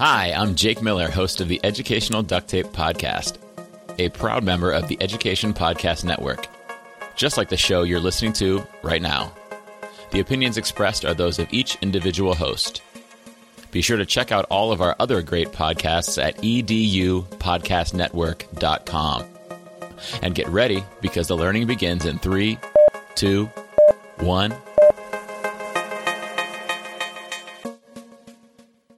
Hi, I'm Jake Miller, host of the Educational Duct Tape Podcast, a proud member of the Education Podcast Network, just like the show you're listening to right now. The opinions expressed are those of each individual host. Be sure to check out all of our other great podcasts at edupodcastnetwork.com. And get ready because the learning begins in three, two, one.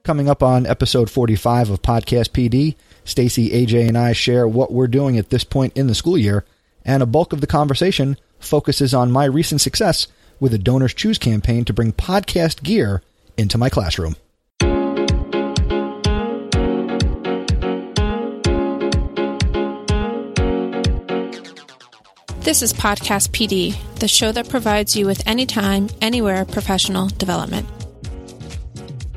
Coming up on episode 45 of Podcast PD, Stacy, AJ, and I share what we're doing at this point in the school year, and a bulk of the conversation focuses on my recent success with a Donors Choose campaign to bring podcast gear into my classroom. This is Podcast PD, the show that provides you with anytime, anywhere professional development.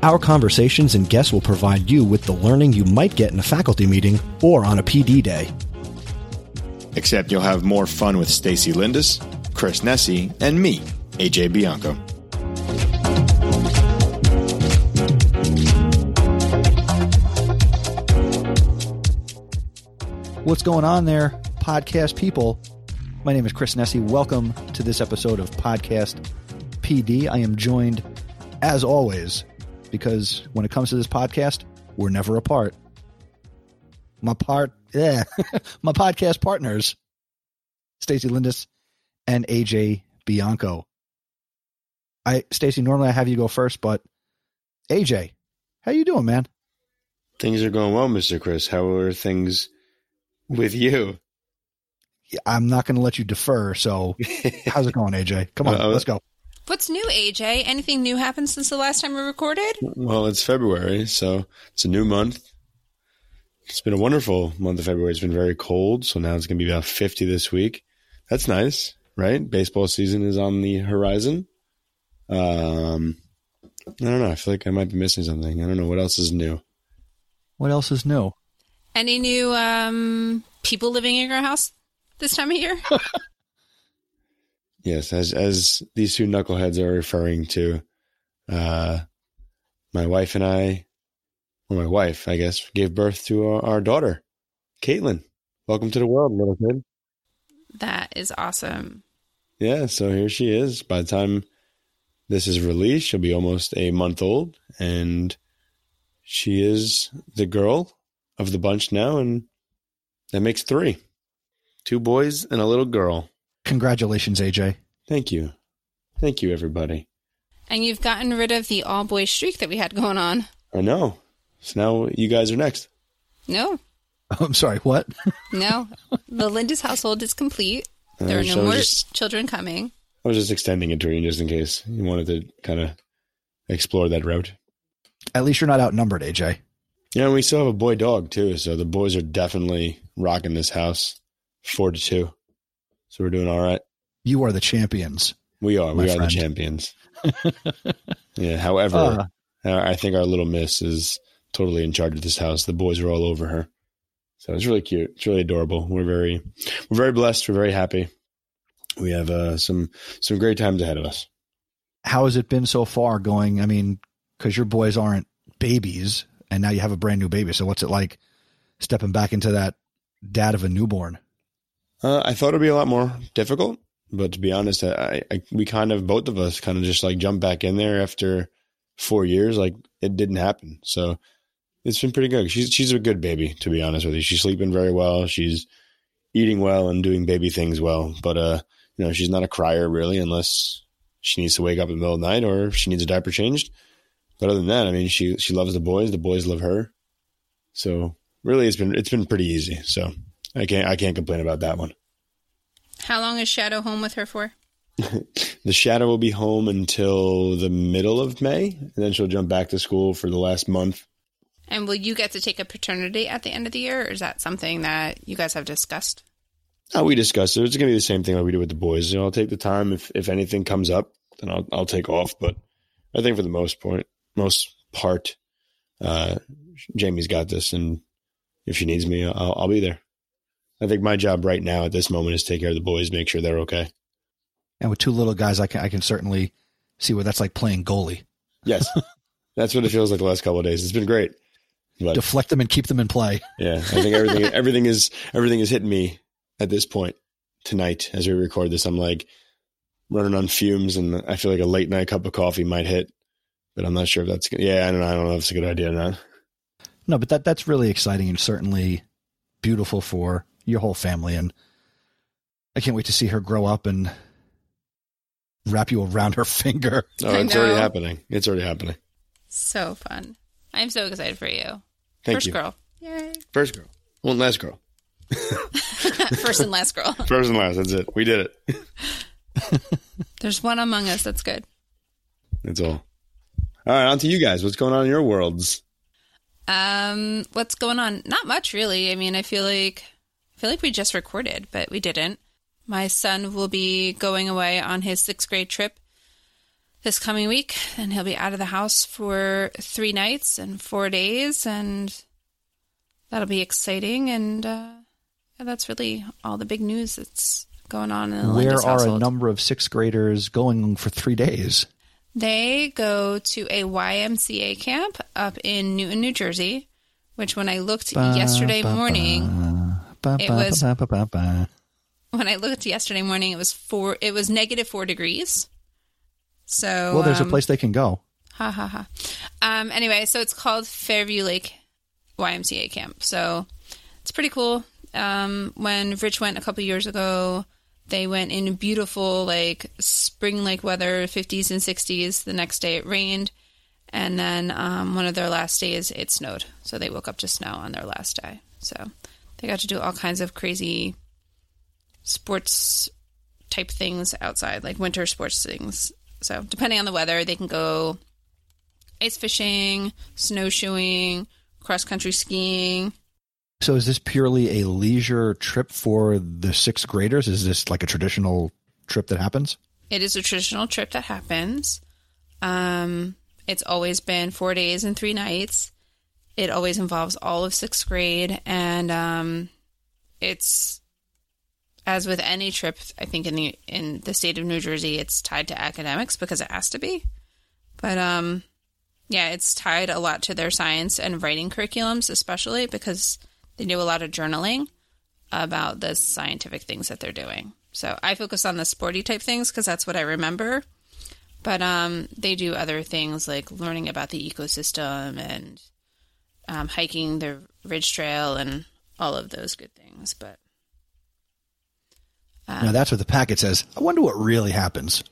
Our conversations and guests will provide you with the learning you might get in a faculty meeting or on a PD day. Except you'll have more fun with Stacy Lindis, Chris Nesi, and me, AJ Bianco. What's going on there, podcast people? My name is Chris Nesi. Welcome to this episode of Podcast PD. I am joined, as always, because when it comes to this podcast, we're never apart. My part, yeah, my podcast partners, Stacy Lindis and AJ Bianco. I, Stacy, normally I have you go first, but AJ, how you doing, man? Things are going well, Mr. Chris. How are things with you? I'm not going to let you defer. So, how's it going, AJ? Come on, Uh, let's go. What's new, AJ? Anything new happened since the last time we recorded? Well, it's February, so it's a new month. It's been a wonderful month of February. It's been very cold, so now it's going to be about 50 this week. That's nice, right? Baseball season is on the horizon. Um, I don't know. I feel like I might be missing something. I don't know what else is new. What else is new? Any new um, people living in your house this time of year? Yes, as as these two knuckleheads are referring to, uh, my wife and I, or my wife, I guess, gave birth to our, our daughter, Caitlin. Welcome to the world, little kid. that is awesome. Yeah, so here she is. By the time this is released, she'll be almost a month old, and she is the girl of the bunch now, and that makes three: two boys and a little girl. Congratulations, AJ. Thank you, thank you, everybody. And you've gotten rid of the all boys streak that we had going on. I know. So now you guys are next. No, I'm sorry, what? no. the Lindis household is complete. There Uh, are no so more just- children coming. I was just extending it to you just in case you wanted to kind of explore that route. At least you're not outnumbered, AJ. Yeah, and we still have a boy dog too, so the boys are definitely rocking this house, four to two. So we're doing all right. You are the champions. We are. We are friend. the champions. yeah. However, Uh, I think our little miss is totally in charge of this house. The boys are all over her, so it's really cute. It's really adorable. We're very, we're very blessed. We're very happy. We have uh, some some great times ahead of us. how has it been so far going? I mean, because your boys aren't babies, and now you have a brand new baby. So what's it like stepping back into that dad of a newborn? Uh, I thought it'd be a lot more difficult, but to be honest, I, I we kind of both of us kind of just like jumped back in there after four years. Like it didn't happen, so it's been pretty good. She's she's a good baby, to be honest with you. She's sleeping very well. She's eating well and doing baby things well. But uh, you know, she's not a crier really, unless she needs to wake up in the middle of the night or she needs a diaper changed. But other than that, I mean, she she loves the boys. The boys love her. So really, it's been it's been pretty easy. So I can't I can't complain about that one. How long is Shadow home with her for? The shadow will be home until the middle of May, and then she'll jump back to school for the last month. And will you get to take a paternity at the end of the year, or is that something that you guys have discussed? Uh, we discussed it. It's going to be the same thing like we do with the boys. You know, I'll take the time if if anything comes up, then I'll I'll take off. But I think for the most point, most part, uh, Jamie's got this, and if she needs me, I'll I'll be there. I think my job right now at this moment is take care of the boys, make sure they're okay. And with two little guys, I can I can certainly see what that's like playing goalie. Yes, that's what it feels like the last couple of days. It's been great. But Deflect them and keep them in play. yeah, I think everything everything is everything is hitting me at this point tonight as we record this. I'm like running on fumes, and I feel like a late night cup of coffee might hit, but I'm not sure if that's. Yeah, I don't know. I don't know if it's a good idea or not. No, but that that's really exciting and certainly beautiful for your whole family. And I can't wait to see her grow up and wrap you around her finger. Oh, it's already happening. It's already happening. So fun. I'm so excited for you. Thank First you. girl. Yay. First girl. Well, last girl. First and last girl. First and last. That's it. We did it. There's one among us that's good. That's all. All right, on to you guys. What's going on in your worlds? Um, what's going on? Not much really. I mean, I feel like I feel like we just recorded, but we didn't. My son will be going away on his sixth grade trip this coming week, and he'll be out of the house for three nights and four days, and that'll be exciting. And uh, yeah, that's really all the big news that's going on in the Where Landis are a number of sixth graders going for three days? They go to a YMCA camp up in Newton, New Jersey, which when I looked yesterday Ba, ba, morning, ba, It was- when I looked yesterday morning, it was four. It was negative four degrees. So Well, there's a um, place they can go. Ha ha ha. Um. Anyway, so it's called Fairview Lake YMCA camp. So it's pretty cool. Um. When Rich went a couple years ago, they went in beautiful like spring like weather, 50s and 60s. The next day it rained, and then um, one of their last days it snowed. So they woke up to snow on their last day. So they got to do all kinds of crazy sports type things outside, like winter sports things. So depending on the weather, they can go ice fishing, snowshoeing, cross country skiing. So is this purely a leisure trip for the sixth graders? Is this like a traditional trip that happens? It is a traditional trip that happens. Um, it's always been four days and three nights. It always involves all of sixth grade, and um, it's as with any trip. I think in the in the state of New Jersey, it's tied to academics because it has to be. But um, yeah, it's tied a lot to their science and writing curriculums, especially because they do a lot of journaling about the scientific things that they're doing. So I focus on the sporty type things because that's what I remember. But um, they do other things like learning about the ecosystem and um, hiking the Ridge Trail and all of those good things. But now that's what the packet says. I wonder what really happens.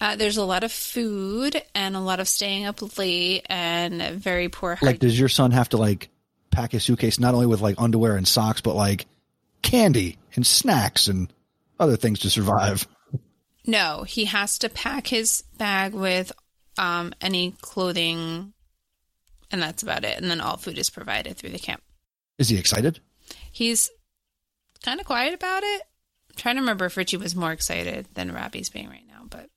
uh, there's a lot of food and a lot of staying up late and very poor Like, does your son have to like pack his suitcase not only with like underwear and socks, but like candy and snacks and other things to survive? No, he has to pack his bag with um, any clothing, and that's about it. And then all food is provided through the camp. Is he excited? He's kind of quiet about it. I'm trying to remember if Richie was more excited than Robbie's being right now, but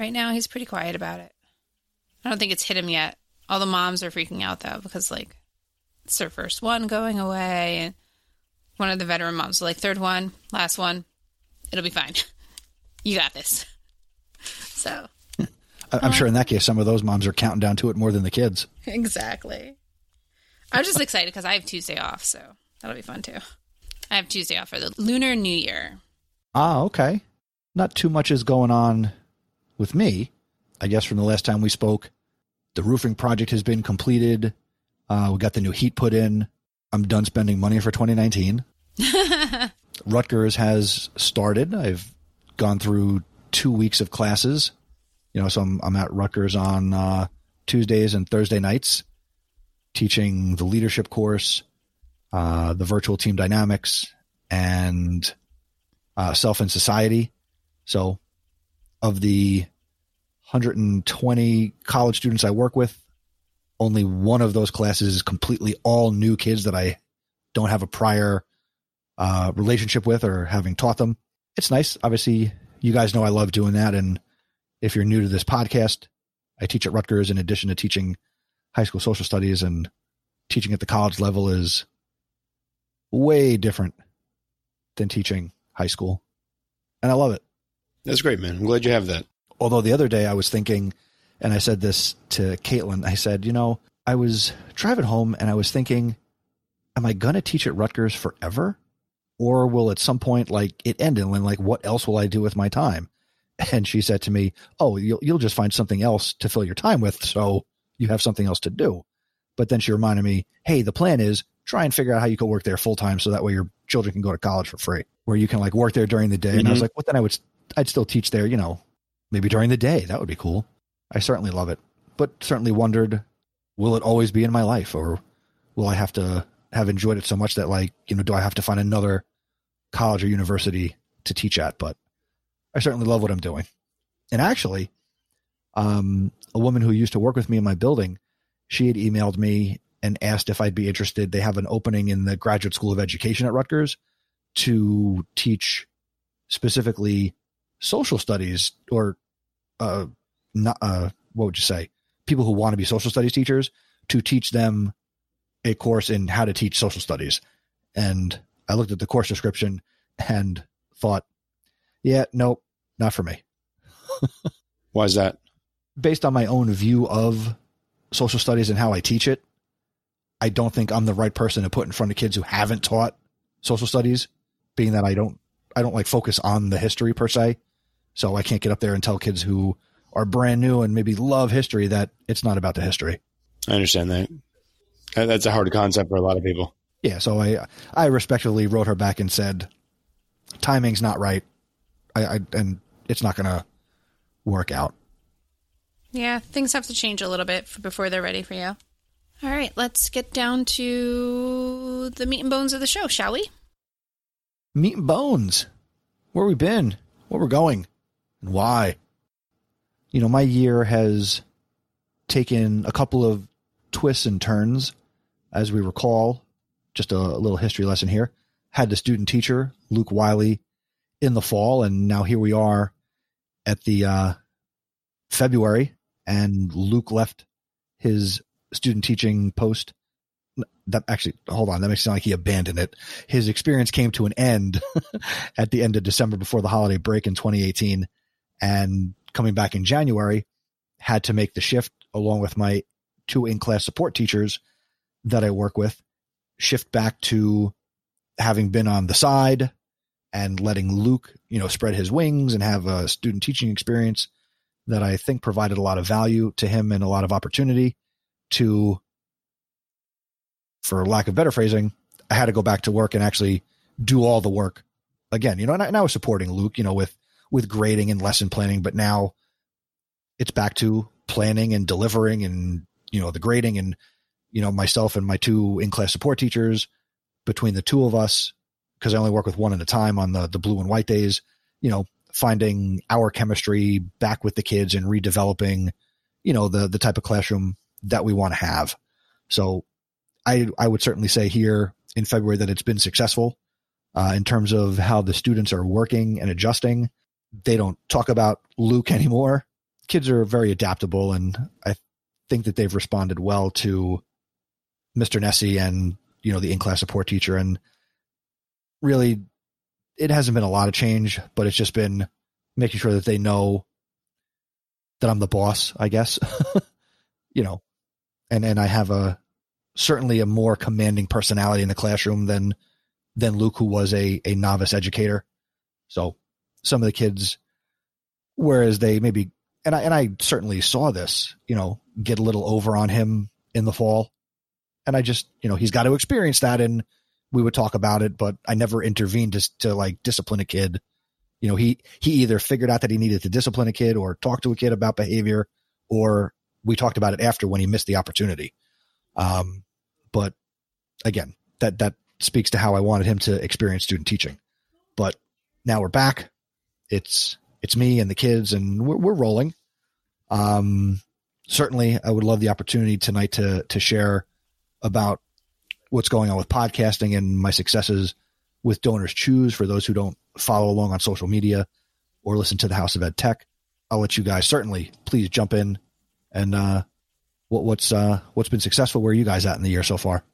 right now he's pretty quiet about it. I don't think it's hit him yet. All the moms are freaking out though because like it's their first one going away, and one of the veteran moms was like, third one, last one, it'll be fine. you got this. So I'm sure in that case, some of those moms are counting down to it more than the kids. exactly. I'm just excited because I have Tuesday off, so that'll be fun too. I have Tuesday off for the Lunar New Year. Ah, okay. Not too much is going on with me. I guess from the last time we spoke, the roofing project has been completed. Uh, we got the new heat put in. I'm done spending money for 2019. Rutgers has started. I've gone through two weeks of classes. You know, so I'm, I'm at Rutgers on uh, Tuesdays and Thursday nights, teaching the leadership course, uh, the virtual team dynamics, and uh, self and society. So, of the 120 college students I work with, only one of those classes is completely all new kids that I don't have a prior uh, relationship with or having taught them. It's nice. Obviously, you guys know I love doing that. And if you're new to this podcast, I teach at Rutgers in addition to teaching high school social studies and teaching at the college level is way different than teaching high school. And I love it. That's great, man. I'm glad you have that. Although the other day I was thinking, and I said this to Caitlin, I said, you know, I was driving home and I was thinking, am I going to teach at Rutgers forever? Or will at some point like it end and like what else will I do with my time? And she said to me, "Oh, you'll you'll just find something else to fill your time with, so you have something else to do." But then she reminded me, "Hey, the plan is try and figure out how you could work there full time, so that way your children can go to college for free, where you can like work there during the day." Mm-hmm. And I was mm-hmm. like, "Well, then I would I'd still teach there, you know, maybe during the day. That would be cool." I certainly love it, but certainly wondered, will it always be in my life, or will I have to have enjoyed it so much that like you know, do I have to find another college or university to teach at? But I certainly love what I'm doing. And actually, um, a woman who used to work with me in my building, she had emailed me and asked if I'd be interested. They have an opening in the Graduate School of Education at Rutgers to teach specifically social studies or uh, not, uh, what would you say? People who want to be social studies teachers to teach them a course in how to teach social studies. And I looked at the course description and thought, yeah, nope, not for me. Why is that? Based on my own view of social studies and how I teach it, I don't think I'm the right person to put in front of kids who haven't taught social studies, being that I don't I don't like focus on the history per se. So I can't get up there and tell kids who are brand new and maybe love history that it's not about the history. I understand that. That's a hard concept for a lot of people. Yeah, so I I respectfully wrote her back and said, timing's not right. I, I and it's not going to work out. Yeah, things have to change a little bit for, before they're ready for you. All right, let's get down to the meat and bones of the show, shall we? Meat and bones. Where we been? Where we're going? And why? You know, my year has taken a couple of twists and turns. As we recall, just a, a little history lesson here. Had the student teacher, Luke Wiley, in the fall, and now here we are at the uh, February, and Luke left his student teaching post. That actually, hold on, that makes it sound like he abandoned it. His experience came to an end at the end of December before the holiday break in 2018, and coming back in January, had to make the shift along with my two in class support teachers that I work with, shift back to having been on the side and letting Luke, you know, spread his wings and have a student teaching experience that I think provided a lot of value to him and a lot of opportunity to, for lack of better phrasing, I had to go back to work and actually do all the work again, you know, and I, and I was supporting Luke, you know, with, with grading and lesson planning, but now it's back to planning and delivering and, you know, the grading and, you know, myself and my two in class support teachers between the two of us because I only work with one at a time on the the blue and white days. You know, finding our chemistry back with the kids and redeveloping, you know, the the type of classroom that we want to have. So, I I would certainly say here in February that it's been successful uh, in terms of how the students are working and adjusting. They don't talk about Luke anymore. Kids are very adaptable, and I think that they've responded well to Mr. Nesi and you know the in class support teacher and really it hasn't been a lot of change, but it's just been making sure that they know that I'm the boss, I guess. you know, and and I have a certainly a more commanding personality in the classroom than than Luke, who was a a novice educator. So some of the kids, whereas they maybe and I and I certainly saw this, you know, get a little over on him in the fall, and I just you know he's got to experience that and we would talk about it, but I never intervened just to like discipline a kid. You know, he, he either figured out that he needed to discipline a kid or talk to a kid about behavior, or we talked about it after when he missed the opportunity. Um, but again, that, that speaks to how I wanted him to experience student teaching. But now we're back. It's, it's me and the kids and we're, we're rolling. Um, certainly I would love the opportunity tonight to, to share about what's going on with podcasting and my successes with Donors Choose for those who don't follow along on social media or listen to the House of Ed Tech. I'll let you guys certainly please jump in and uh, what, what's uh, what's been successful. Where are you guys at in the year so far?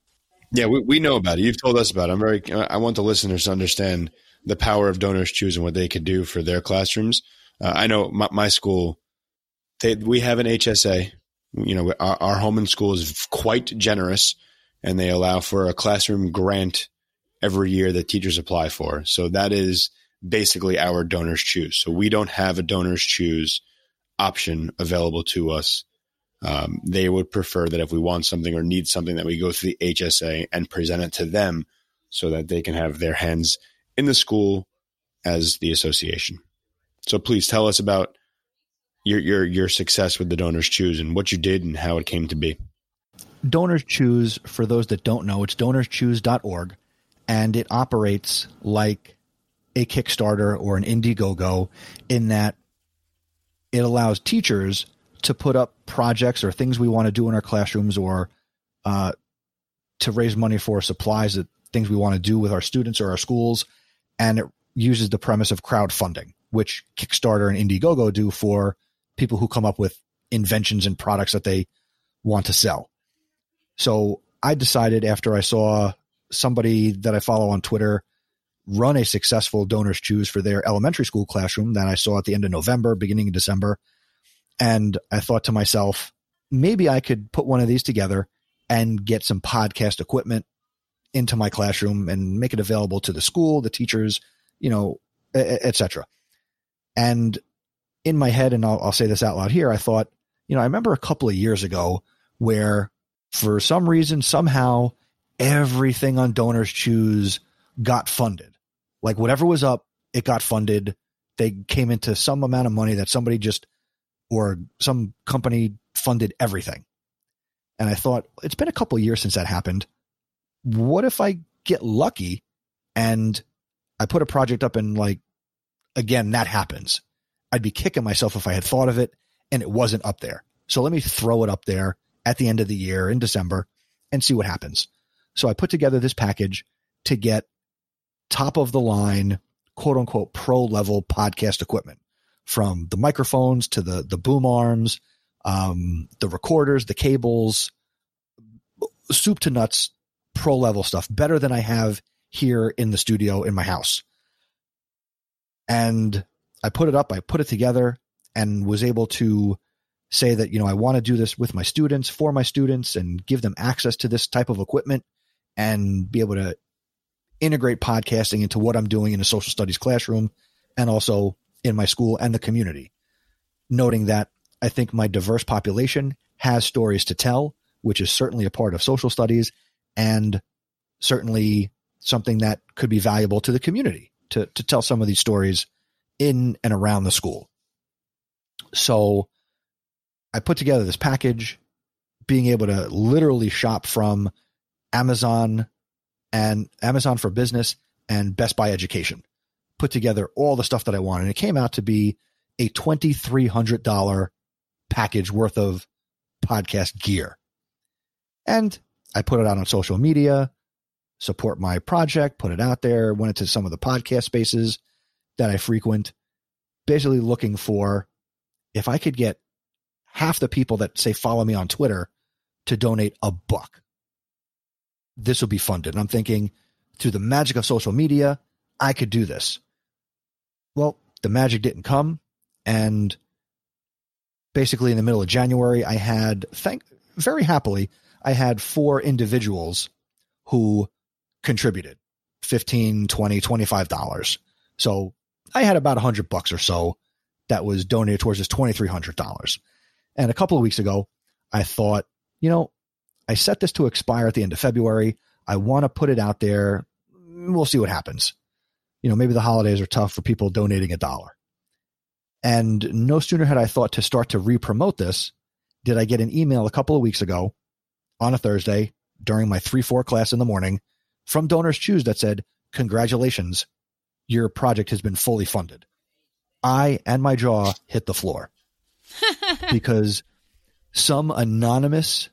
Yeah, we, we know about it. You've told us about it. I'm very. I want the listeners to understand the power of Donors Choose and what they could do for their classrooms. Uh, I know my, my school. They, we have an HSA You know, our, our and school is quite generous and they allow for a classroom grant every year that teachers apply for. So that is basically our donors choose. So we don't have a donors choose option available to us. Um, they would prefer that if we want something or need something that we go through the HSA and present it to them so that they can have their hands in the school as the association. So please tell us about your your your success with the donors choose and what you did and how it came to be. Donors Choose, for those that don't know, it's donorschoose.org and it operates like a Kickstarter or an Indiegogo in that it allows teachers to put up projects or things we want to do in our classrooms or uh, to raise money for supplies that things we want to do with our students or our schools. And it uses the premise of crowdfunding, which Kickstarter and Indiegogo do for people who come up with inventions and products that they want to sell. So I decided after I saw somebody that I follow on Twitter run a successful donors choose for their elementary school classroom that I saw at the end of November, beginning of December. And I thought to myself, maybe I could put one of these together and get some podcast equipment into my classroom and make it available to the school, the teachers, you know, etc. And in my head, and I'll, I'll say this out loud here, I thought, you know, I remember a couple of years ago where for some reason, somehow, everything on Donors Choose got funded. Like whatever was up, it got funded. They came into some amount of money that somebody just or some company funded everything. And I thought, it's been a couple years since that happened. What if I get lucky and I put a project up and like again that happens? I'd be kicking myself if I had thought of it and it wasn't up there. So let me throw it up there at the end of the year in December and see what happens. So I put together this package to get top of the line, quote unquote, pro level podcast equipment from the microphones to the, the boom arms, um, the recorders, the cables, soup to nuts, pro level stuff, better than I have here in the studio in my house. And I put it up, I put it together and was able to say that, you know, I want to do this with my students, for my students, and give them access to this type of equipment and be able to integrate podcasting into what I'm doing in a social studies classroom and also in my school and the community. Noting that I think my diverse population has stories to tell, which is certainly a part of social studies and certainly something that could be valuable to the community to, to tell some of these stories in and around the school. So I put together this package, being able to literally shop from Amazon and Amazon for Business and Best Buy Education. Put together all the stuff that I wanted. And it came out to be a $2,300 package worth of podcast gear. And I put it out on social media, support my project, put it out there, went into some of the podcast spaces that I frequent, basically looking for if I could get half the people that say follow me on Twitter to donate a buck. This will be funded. And I'm thinking through the magic of social media, I could do this. Well, the magic didn't come. And basically in the middle of January, I had thank very happily, I had four individuals who contributed 15, 20, 25 dollars. So I had about a hundred bucks or so that was donated towards this $2,300. And a couple of weeks ago, I thought, you know, I set this to expire at the end of February. I want to put it out there. We'll see what happens. You know, maybe the holidays are tough for people donating a dollar. And no sooner had I thought to start to re promote this, did I get an email a couple of weeks ago on a Thursday during my 3 4 class in the morning from Donors Choose that said, Congratulations, your project has been fully funded. I and my jaw hit the floor. because some anonymous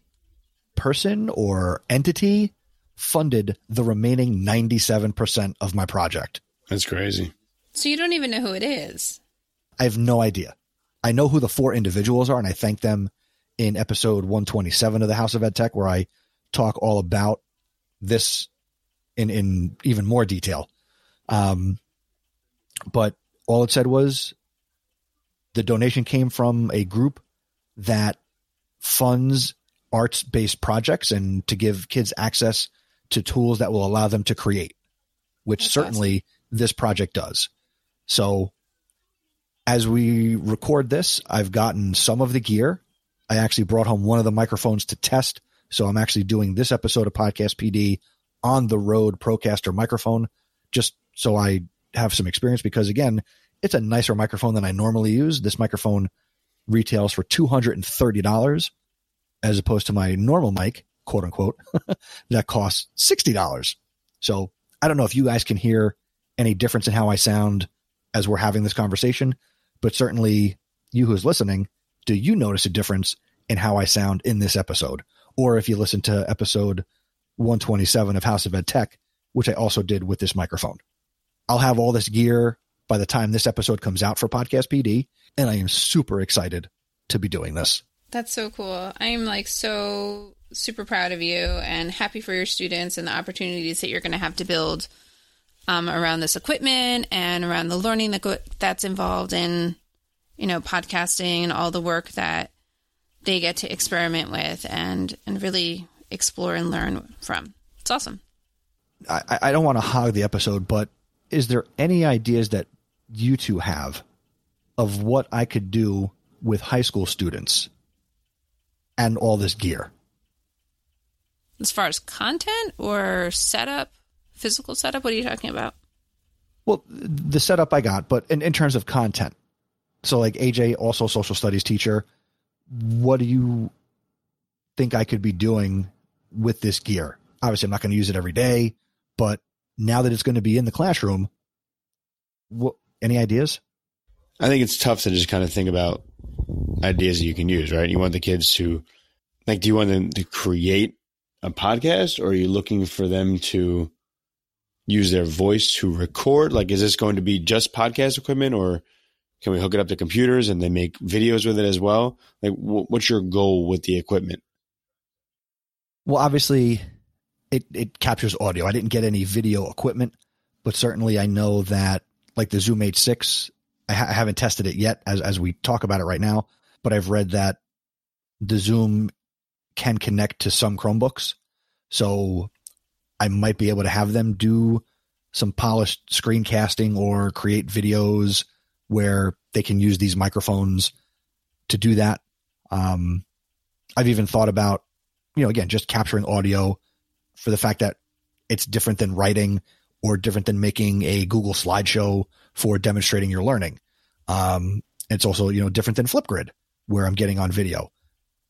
person or entity funded the remaining 97% of my project. That's crazy. So you don't even know who it is. I have no idea. I know who the four individuals are, and I thank them in episode 127 of the House of Ed Tech, where I talk all about this in, in even more detail. Um, but all it said was the donation came from a group that funds arts based projects and to give kids access to tools that will allow them to create, which That's certainly this project does. So as we record this, I've gotten some of the gear. I actually brought home one of the microphones to test. So I'm actually doing this episode of Podcast PD on the Rode Procaster microphone just so I have some experience because again, it's a nicer microphone than I normally use. This microphone retails for $230 as opposed to my normal mic, quote unquote, that costs $60. So I don't know if you guys can hear any difference in how I sound as we're having this conversation, but certainly you who's listening, do you notice a difference in how I sound in this episode? Or if you listen to episode 127 of House of Ed Tech, which I also did with this microphone. I'll have all this gear by the time this episode comes out for Podcast PD, and I am super excited to be doing this. That's so cool. I'm like so super proud of you and happy for your students and the opportunities that you're going to have to build um, around this equipment and around the learning that go- that's involved in, you know, podcasting and all the work that they get to experiment with and and really explore and learn from. It's awesome. I, I don't want to hog the episode, but is there any ideas that you two have of what I could do with high school students and all this gear? As far as content or setup, physical setup, what are you talking about? Well, the setup I got, but in, in terms of content. So, like AJ, also social studies teacher, what do you think I could be doing with this gear? Obviously, I'm not going to use it every day, but now that it's going to be in the classroom, what, any ideas? I think it's tough to just kind of think about ideas that you can use, right? You want the kids to, like, do you want them to create a podcast or are you looking for them to use their voice to record? Like, is this going to be just podcast equipment or can we hook it up to computers and they make videos with it as well? Like, wh- what's your goal with the equipment? Well, obviously, it, it captures audio. I didn't get any video equipment, but certainly I know that like the Zoom H6, I, ha- I haven't tested it yet as, as we talk about it right now, but I've read that the Zoom can connect to some Chromebooks. So I might be able to have them do some polished screencasting or create videos where they can use these microphones to do that. Um, I've even thought about, you know, again, just capturing audio for the fact that it's different than writing or different than making a Google slideshow for demonstrating your learning. Um, it's also, you know, different than Flipgrid where I'm getting on video.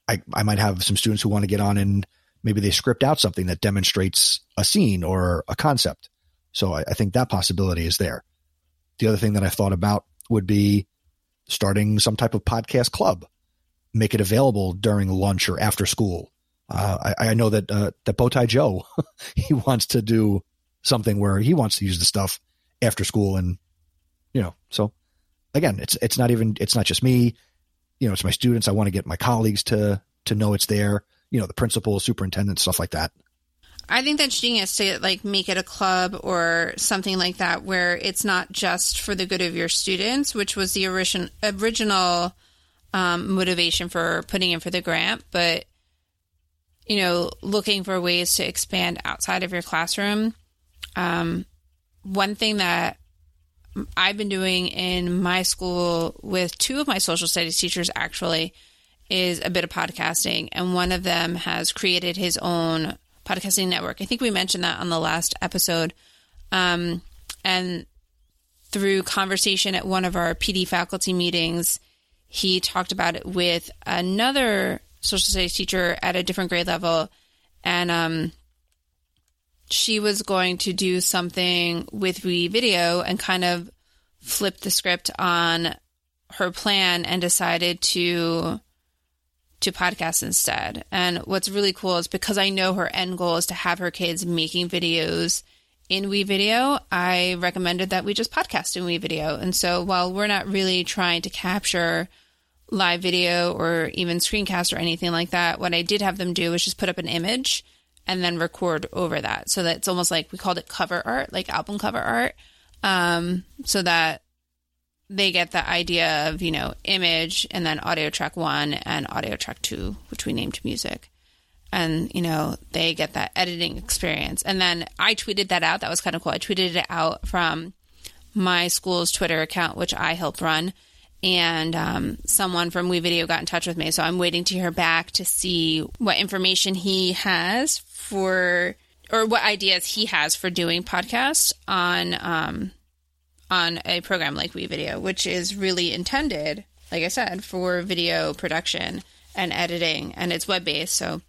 I, I might have some students who want to get on and maybe they script out something that demonstrates a scene or a concept. So I, I think that possibility is there. The other thing that I thought about would be starting some type of podcast club, make it available during lunch or after school. Uh, I, I, know that uh, that Bowtie Joe he wants to do something where he wants to use the stuff after school, and you know, so again, it's it's not even it's not just me, you know, it's my students. I want to get my colleagues to to know it's there. You know, the principal, superintendent, stuff like that. I think that's genius to like make it a club or something like that where it's not just for the good of your students, which was the original original um, motivation for putting in for the grant, but you know, looking for ways to expand outside of your classroom. Um, one thing that I've been doing in my school with two of my social studies teachers actually is a bit of podcasting, and one of them has created his own podcasting network. I think we mentioned that on the last episode. Um, and through conversation at one of our PD faculty meetings, he talked about it with another social studies teacher at a different grade level. And um, she was going to do something with WeVideo and kind of flip the script on her plan and decided to to podcast instead. And what's really cool is because I know her end goal is to have her kids making videos in WeVideo, I recommended that we just podcast in WeVideo. And so while we're not really trying to capture live video or even screencast or anything like that, what I did have them do was just put up an image and then record over that. So that it's almost like we called it cover art, like album cover art. Um, so that they get the idea of, you know, image and then audio track one and audio track two, which we named music. And, you know, they get that editing experience. And then I tweeted that out. That was kind of cool. I tweeted it out from my school's Twitter account, which I helped run. And um, someone from WeVideo got in touch with me. So I'm waiting to hear back to see what information he has for, or what ideas he has for doing podcasts on um, on a program like WeVideo, which is really intended, like I said, for video production and editing, and it's web based. So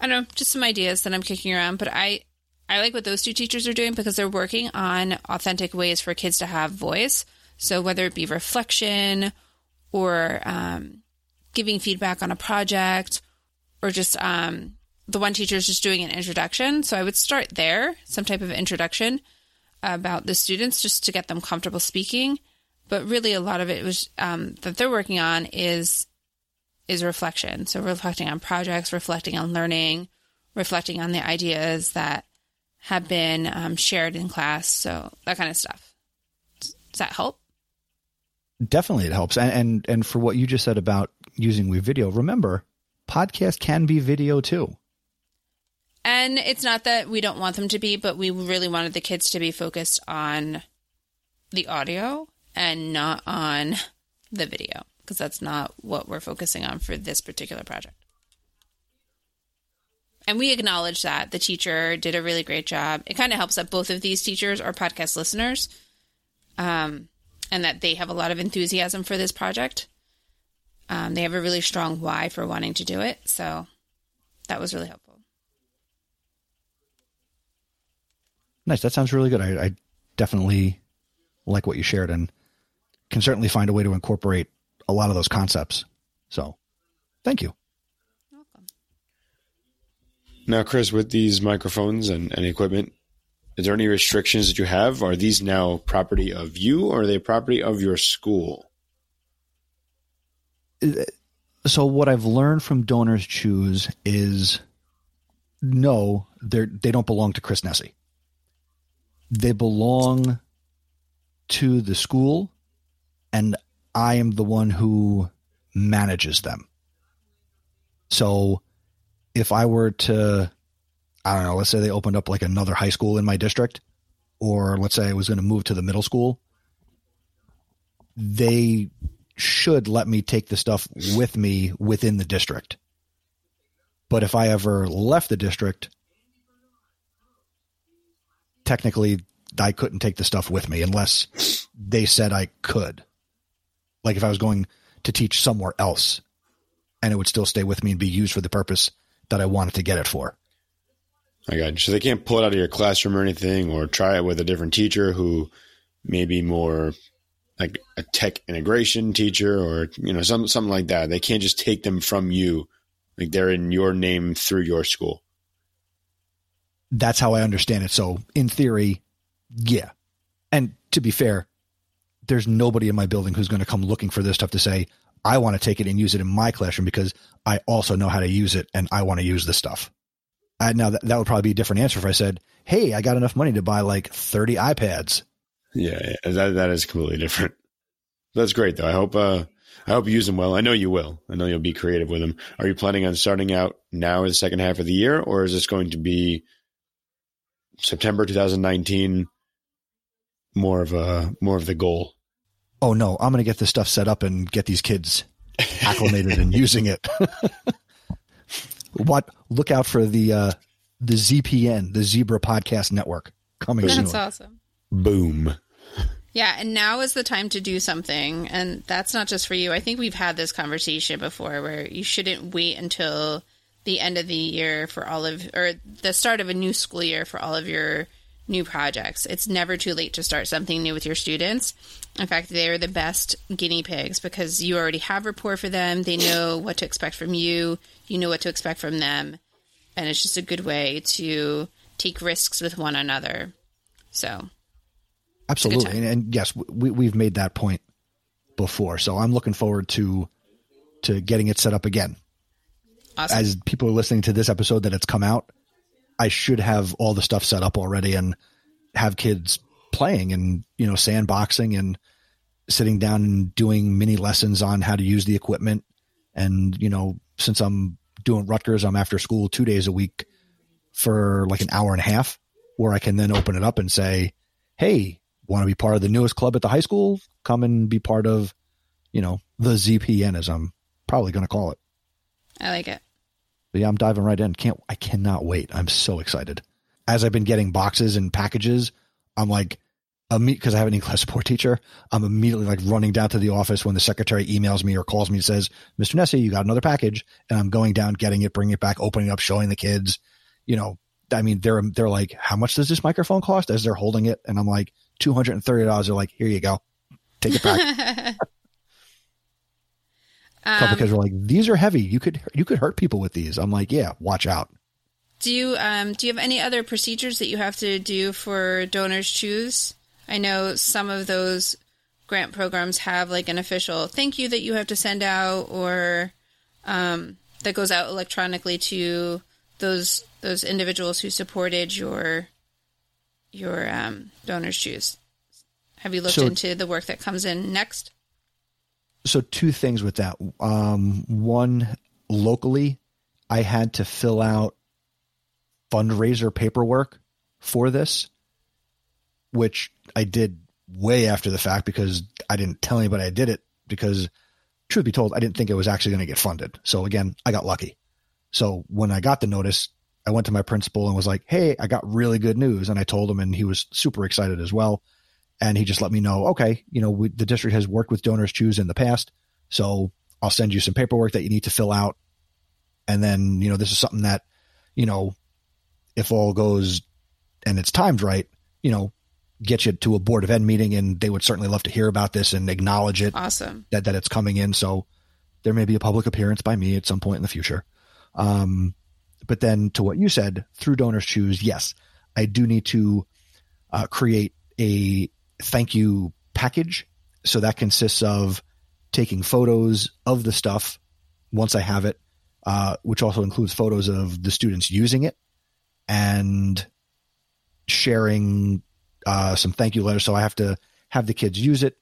I don't know, just some ideas that I'm kicking around. But I I like what those two teachers are doing because they're working on authentic ways for kids to have voice. So whether it be reflection or um, giving feedback on a project or just um, the one teacher is just doing an introduction. So I would start there, some type of introduction about the students just to get them comfortable speaking. But really, a lot of it was um, that they're working on is is reflection. So reflecting on projects, reflecting on learning, reflecting on the ideas that have been um, shared in class. So that kind of stuff. Does that help? Definitely, it helps. And and, and for what you just said about using WeVideo, remember, podcast can be video too. And it's not that we don't want them to be, but we really wanted the kids to be focused on the audio and not on the video because that's not what we're focusing on for this particular project. And we acknowledge that the teacher did a really great job. It kind of helps that both of these teachers are podcast listeners um, and that they have a lot of enthusiasm for this project. Um, they have a really strong why for wanting to do it. So that was really helpful. Nice. That sounds really good. I, I definitely like what you shared and can certainly find a way to incorporate a lot of those concepts. So thank you. Welcome. Now, Chris, with these microphones and, and equipment, is there any restrictions that you have? Are these now property of you or are they property of your school? So what I've learned from Donors Choose is no, they're they don't belong to Chris Nesi. They belong to the school and I am the one who manages them. So if I were to I don't know, let's say they opened up like another high school in my district, or let's say I was going to move to the middle school, they should let me take the stuff with me within the district. But if I ever left the district, technically I couldn't take the stuff with me unless they said I could. Like if I was going to teach somewhere else and it would still stay with me and be used for the purpose that I wanted to get it for. I got you. So they can't pull it out of your classroom or anything, or try it with a different teacher who may be more like a tech integration teacher, or you know, some something like that. They can't just take them from you, like they're in your name through your school. That's how I understand it. So in theory, yeah. And to be fair, there's nobody in my building who's going to come looking for this stuff to say, I want to take it and use it in my classroom because I also know how to use it and I want to use this stuff. Now that, that would probably be a different answer if I said, Hey, I got enough money to buy like 30 iPads. Yeah, yeah that that is completely different. That's great though. I hope uh I hope you use them well. I know you will. I know you'll be creative with them. Are you planning on starting out now in the second half of the year, or is this going to be September 2019? More of a more of the goal. Oh no, I'm going to get this stuff set up and get these kids acclimated and using it. what? Look out for the uh, the ZPN, the Zebra Podcast Network, coming That's soon. awesome. Boom. Yeah, and now is the time to do something. And that's not just for you. I think we've had this conversation before where you shouldn't wait until the end of the year for all of, or the start of a new school year for all of your new projects. It's never too late to start something new with your students. In fact, they're the best guinea pigs because you already have rapport for them. They know what to expect from you, you know what to expect from them. And it's just a good way to take risks with one another. So Absolutely, and, and yes, we we've made that point before. So I'm looking forward to to getting it set up again. Awesome. As people are listening to this episode that it's come out, I should have all the stuff set up already and have kids playing and you know sandboxing and sitting down and doing mini lessons on how to use the equipment. And, you know, since I'm doing Rutgers, I'm after school two days a week for like an hour and a half where I can then open it up and say, Hey, want to be part of the newest club at the high school? Come and be part of, you know, the ZPN as I'm probably going to call it. I like it. But yeah, I'm diving right in. Can't, I cannot wait. I'm so excited. As I've been getting boxes and packages, I'm like, because I have an English support teacher, I'm immediately like running down to the office when the secretary emails me or calls me and says, Mr. Nesi, you got another package. And I'm going down, getting it, bringing it back, opening it up, showing the kids, you know, I mean, they're, they're like, how much does this microphone cost as they're holding it? And I'm like, $230. They're like, here you go. Take it back. A couple kids were like, these are heavy. You could, you could hurt people with these. I'm like, yeah, watch out. Do you, um, do you have any other procedures that you have to do for DonorsChoose? I know some of those grant programs have like an official thank you that you have to send out or um, that goes out electronically to those those individuals who supported your your um, DonorsChoose. Have you looked so, into the work that comes in next? So two things with that. Um, one locally, I had to fill out fundraiser paperwork for this, which I did way after the fact because I didn't tell anybody I did it because truth be told, I didn't think it was actually going to get funded. So again, I got lucky. So when I got the notice, I went to my principal and was like, Hey, I got really good news. And I told him and he was super excited as well. And he just let me know, okay, you know, we, the district has worked with DonorsChoose in the past. So I'll send you some paperwork that you need to fill out. And then, you know, this is something that, you know, if all goes and it's timed right, you know, get you to a board of ed meeting and they would certainly love to hear about this and acknowledge it. Awesome. That, that it's coming in. So there may be a public appearance by me at some point in the future. Um, but then to what you said, through DonorsChoose, yes, I do need to uh, create a thank you package. So that consists of taking photos of the stuff once I have it, uh, which also includes photos of the students using it and sharing uh, some thank you letters. So I have to have the kids use it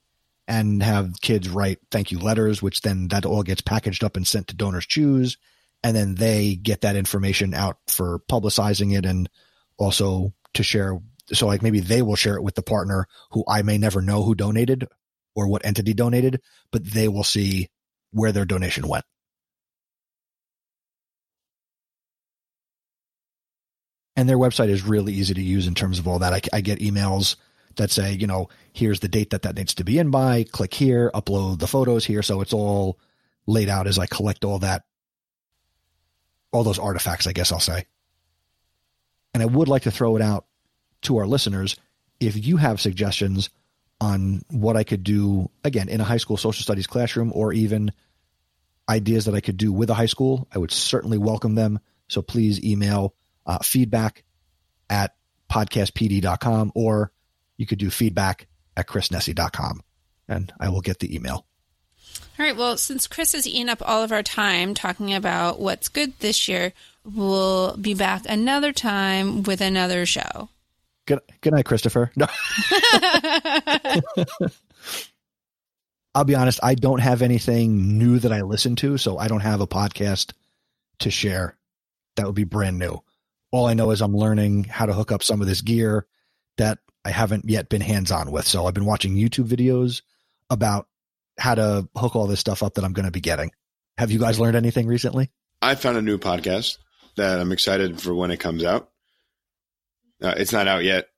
and have kids write thank you letters, which then that all gets packaged up and sent to DonorsChoose and then they get that information out for publicizing it and also to share. So like maybe they will share it with the partner who I may never know who donated or what entity donated, but they will see where their donation went. And their website is really easy to use in terms of all that. I, I get emails that say, you know, here's the date that that needs to be in by. Click here, upload the photos here. So it's all laid out as I collect all that all those artifacts, I guess I'll say. And I would like to throw it out to our listeners. If you have suggestions on what I could do, again, in a high school social studies classroom, or even ideas that I could do with a high school, I would certainly welcome them. So please email uh, feedback at podcastpd.com or you could do feedback at chrisnesi.com and I will get the email. All right. Well, since Chris has eaten up all of our time talking about what's good this year, we'll be back another time with another show. Good, good night, Christopher. No. I'll be honest, I don't have anything new that I listen to, so I don't have a podcast to share. That would be brand new. All I know is I'm learning how to hook up some of this gear that I haven't yet been hands on with. So I've been watching YouTube videos about how to hook all this stuff up that I'm going to be getting. Have you guys learned anything recently? I found a new podcast that I'm excited for when it comes out. Uh, it's not out yet,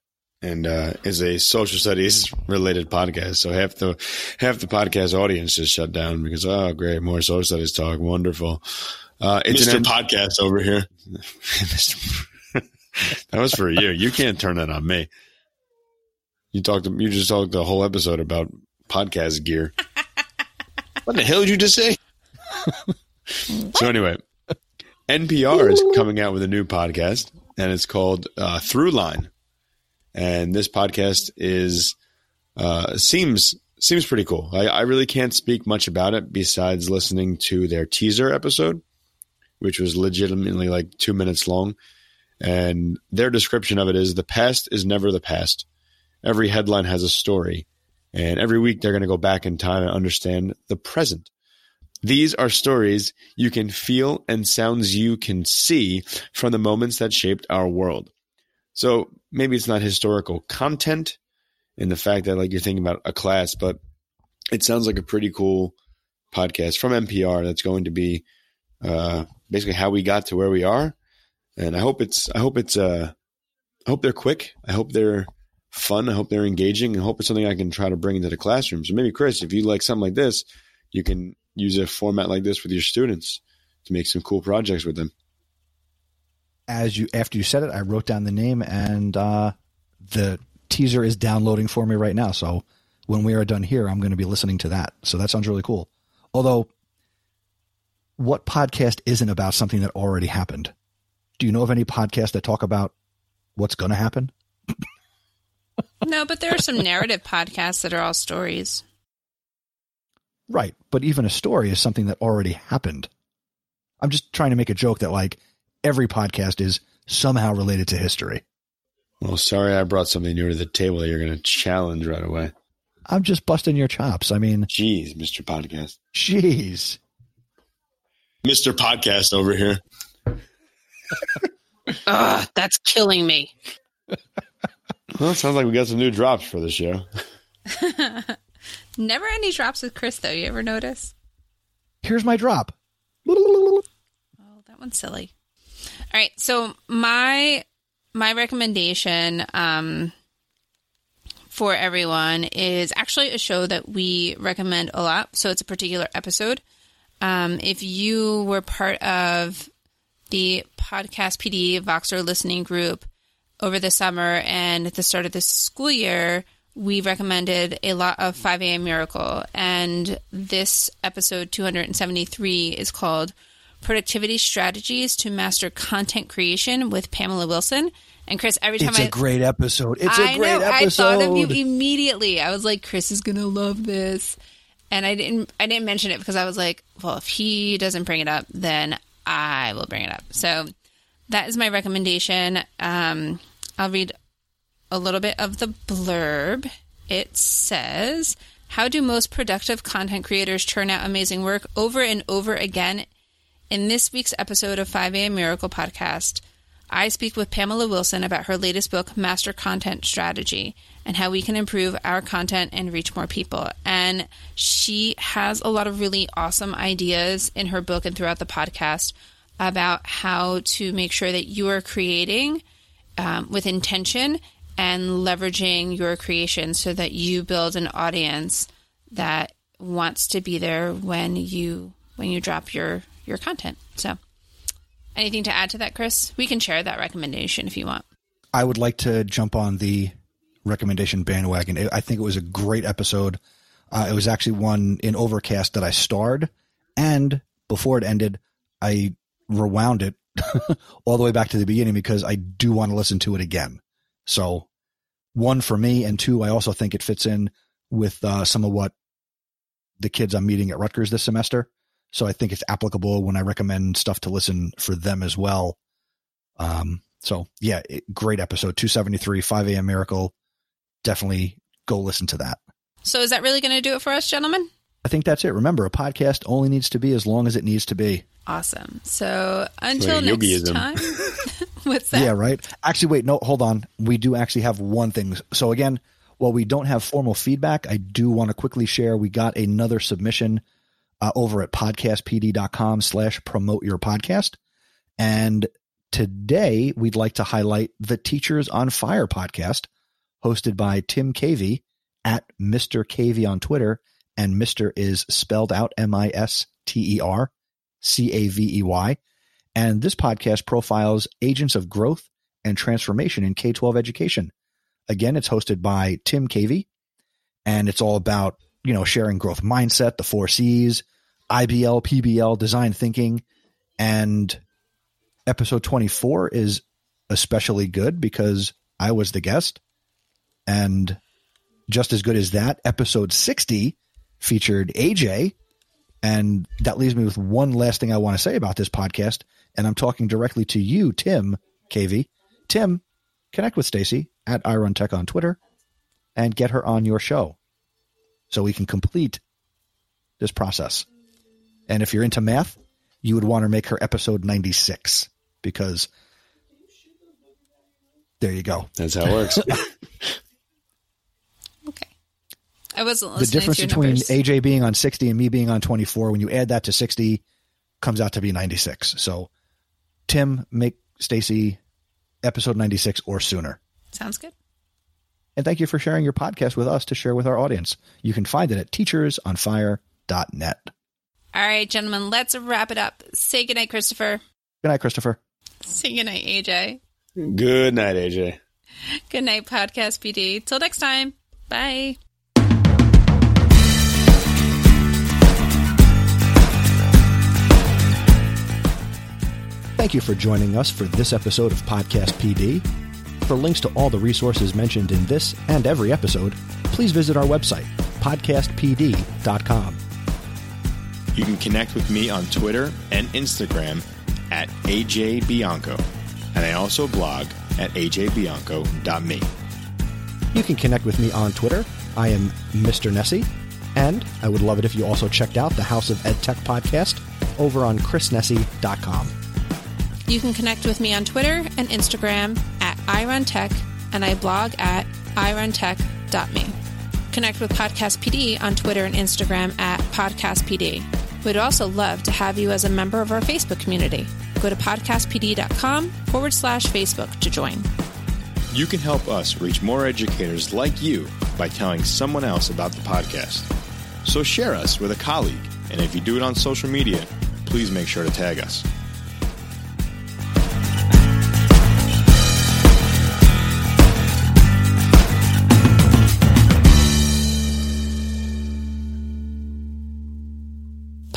and uh, is a social studies related podcast. So half the half the podcast audience just shut down because oh great, more social studies talk, wonderful. Uh, it's Mr. an podcast over here. that was for you. You can't turn that on me. You talked. You just talked the whole episode about podcast gear. What the hell did you just say? so anyway, NPR is coming out with a new podcast, and it's called uh, Throughline. And this podcast is uh, seems seems pretty cool. I, I really can't speak much about it besides listening to their teaser episode, which was legitimately like two minutes long. And their description of it is the past is never the past. Every headline has a story, And every week they're going to go back in time and understand the present. These are stories you can feel and sounds you can see from the moments that shaped our world. So maybe it's not historical content in the fact that like you're thinking about a class, but it sounds like a pretty cool podcast from NPR that's going to be uh, basically how we got to where we are. And I hope it's I hope it's uh I hope they're quick. I hope they're fun. I hope they're engaging. I hope it's something I can try to bring into the classroom. So maybe Chris, if you like something like this, you can use a format like this with your students to make some cool projects with them. As you after you said it, I wrote down the name and uh, the teaser is downloading for me right now. So when we are done here, I'm going to be listening to that. So that sounds really cool. Although, what podcast isn't about something that already happened? Do you know of any podcasts that talk about what's going to happen? no, but there are some narrative podcasts that are all stories. Right. But even a story is something that already happened. I'm just trying to make a joke that, like, every podcast is somehow related to history. Well, sorry I brought something new to the table that you're going to challenge right away. I'm just busting your chops. I mean, jeez, Mr. Podcast. Jeez. Mr. Podcast over here. Ugh, ah, that's killing me. well, it sounds like we got some new drops for the show. Never any drops with Chris, though. You ever notice? Here's my drop. Oh, that one's silly. All right, so my my recommendation um, for everyone is actually a show that we recommend a lot. So it's a particular episode. Um, if you were part of the podcast PD Voxer listening group over the summer and at the start of this school year, we recommended a lot of 5 a.m. Miracle. And this episode 273 is called Productivity Strategies to Master Content Creation with Pamela Wilson. And Chris, every time it's I, a great episode. It's a I great know, episode. I thought of you immediately. I was like, Chris is gonna love this, and I didn't. I didn't mention it because I was like, well, if he doesn't bring it up, then I will bring it up. So that is my recommendation. Um, I'll read a little bit of the blurb. It says, "How do most productive content creators churn out amazing work over and over again?" In this week's episode of 5 a.m. Miracle Podcast, I speak with Pamela Wilson about her latest book, Master Content Strategy, and how we can improve our content and reach more people. And she has a lot of really awesome ideas in her book and throughout the podcast about how to make sure that you are creating um, with intention and leveraging your creation so that you build an audience that wants to be there when you when you drop your your content. So Anything to add to that, Chris? We can share that recommendation if you want. I would like to jump on the recommendation bandwagon. I think it was a great episode. Uh, it was actually one in Overcast that I starred, and before it ended, I rewound it all the way back to the beginning because I do want to listen to it again. So, one for me, and two, I also think it fits in with uh, some of what the kids I'm meeting at Rutgers this semester. So I think it's applicable when I recommend stuff to listen for them as well. Um, so yeah, it, great episode 273, 5 a.m. Miracle. Definitely go listen to that. So is that really going to do it for us, gentlemen? I think that's it. Remember, a podcast only needs to be as long as it needs to be. Awesome. So until next yogiism. time, what's that? Yeah, right. Actually, wait, no, hold on. We do actually have one thing. So again, while we don't have formal feedback, I do want to quickly share we got another submission uh, over at podcastpd.com slash promote your podcast. And today we'd like to highlight the Teachers on Fire podcast hosted by Tim Cavey at Mr. Cavey on Twitter. And Mr. is spelled out M I S T E R C A V E Y. And this podcast profiles agents of growth and transformation in K 12 education. Again, it's hosted by Tim Cavey, and it's all about, you know, sharing growth mindset, the four C's, IBL, PBL, design thinking. And episode 24 is especially good because I was the guest. And just as good as that, episode 60 featured AJ. And that leaves me with one last thing I want to say about this podcast. And I'm talking directly to you, Tim Cavey. Tim, connect with Stacy at iRunTech on Twitter and get her on your show. so we can complete this process. And if you're into math, you would want to make her episode 96 because there you go. That's how it works. Okay. I wasn't The difference to your between numbers. AJ being on 60 and me being on 24, when you add that to 60, comes out to be 96. So, Tim, make Stacy episode 96 or sooner. Sounds good. And thank you for sharing your podcast with us to share with our audience. You can find it at teachersonfire.net. All right, gentlemen, let's wrap it up. Say goodnight, Christopher. Good night, Christopher. Say goodnight, AJ. Good night, AJ. Good night, Podcast PD. Till next time. Bye. Thank you for joining us for this episode of Podcast PD. For links to all the resources mentioned in this and every episode, please visit our website, podcastpd.com. You can connect with me on Twitter and Instagram at AJ Bianco. And I also blog at ajbianco.me. You can connect with me on Twitter. I am Mr. Nesi. And I would love it if you also checked out the House of Ed Tech podcast over on chrisnesi.com. You can connect with me on Twitter and Instagram at iRunTech, and I blog at iruntech.me. Connect with Podcast PD on Twitter and Instagram at Podcast PD. We'd also love to have you as a member of our Facebook community. Go to podcastpd.com forward slash Facebook to join. You can help us reach more educators like you by telling someone else about the podcast. So share us with a colleague, and if you do it on social media, please make sure to tag us.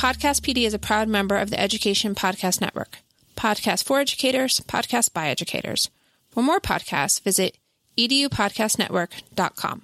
Podcast PD is a proud member of the Education Podcast Network. Podcast for educators, podcast by educators. For more podcasts, visit edupodcastnetwork.com.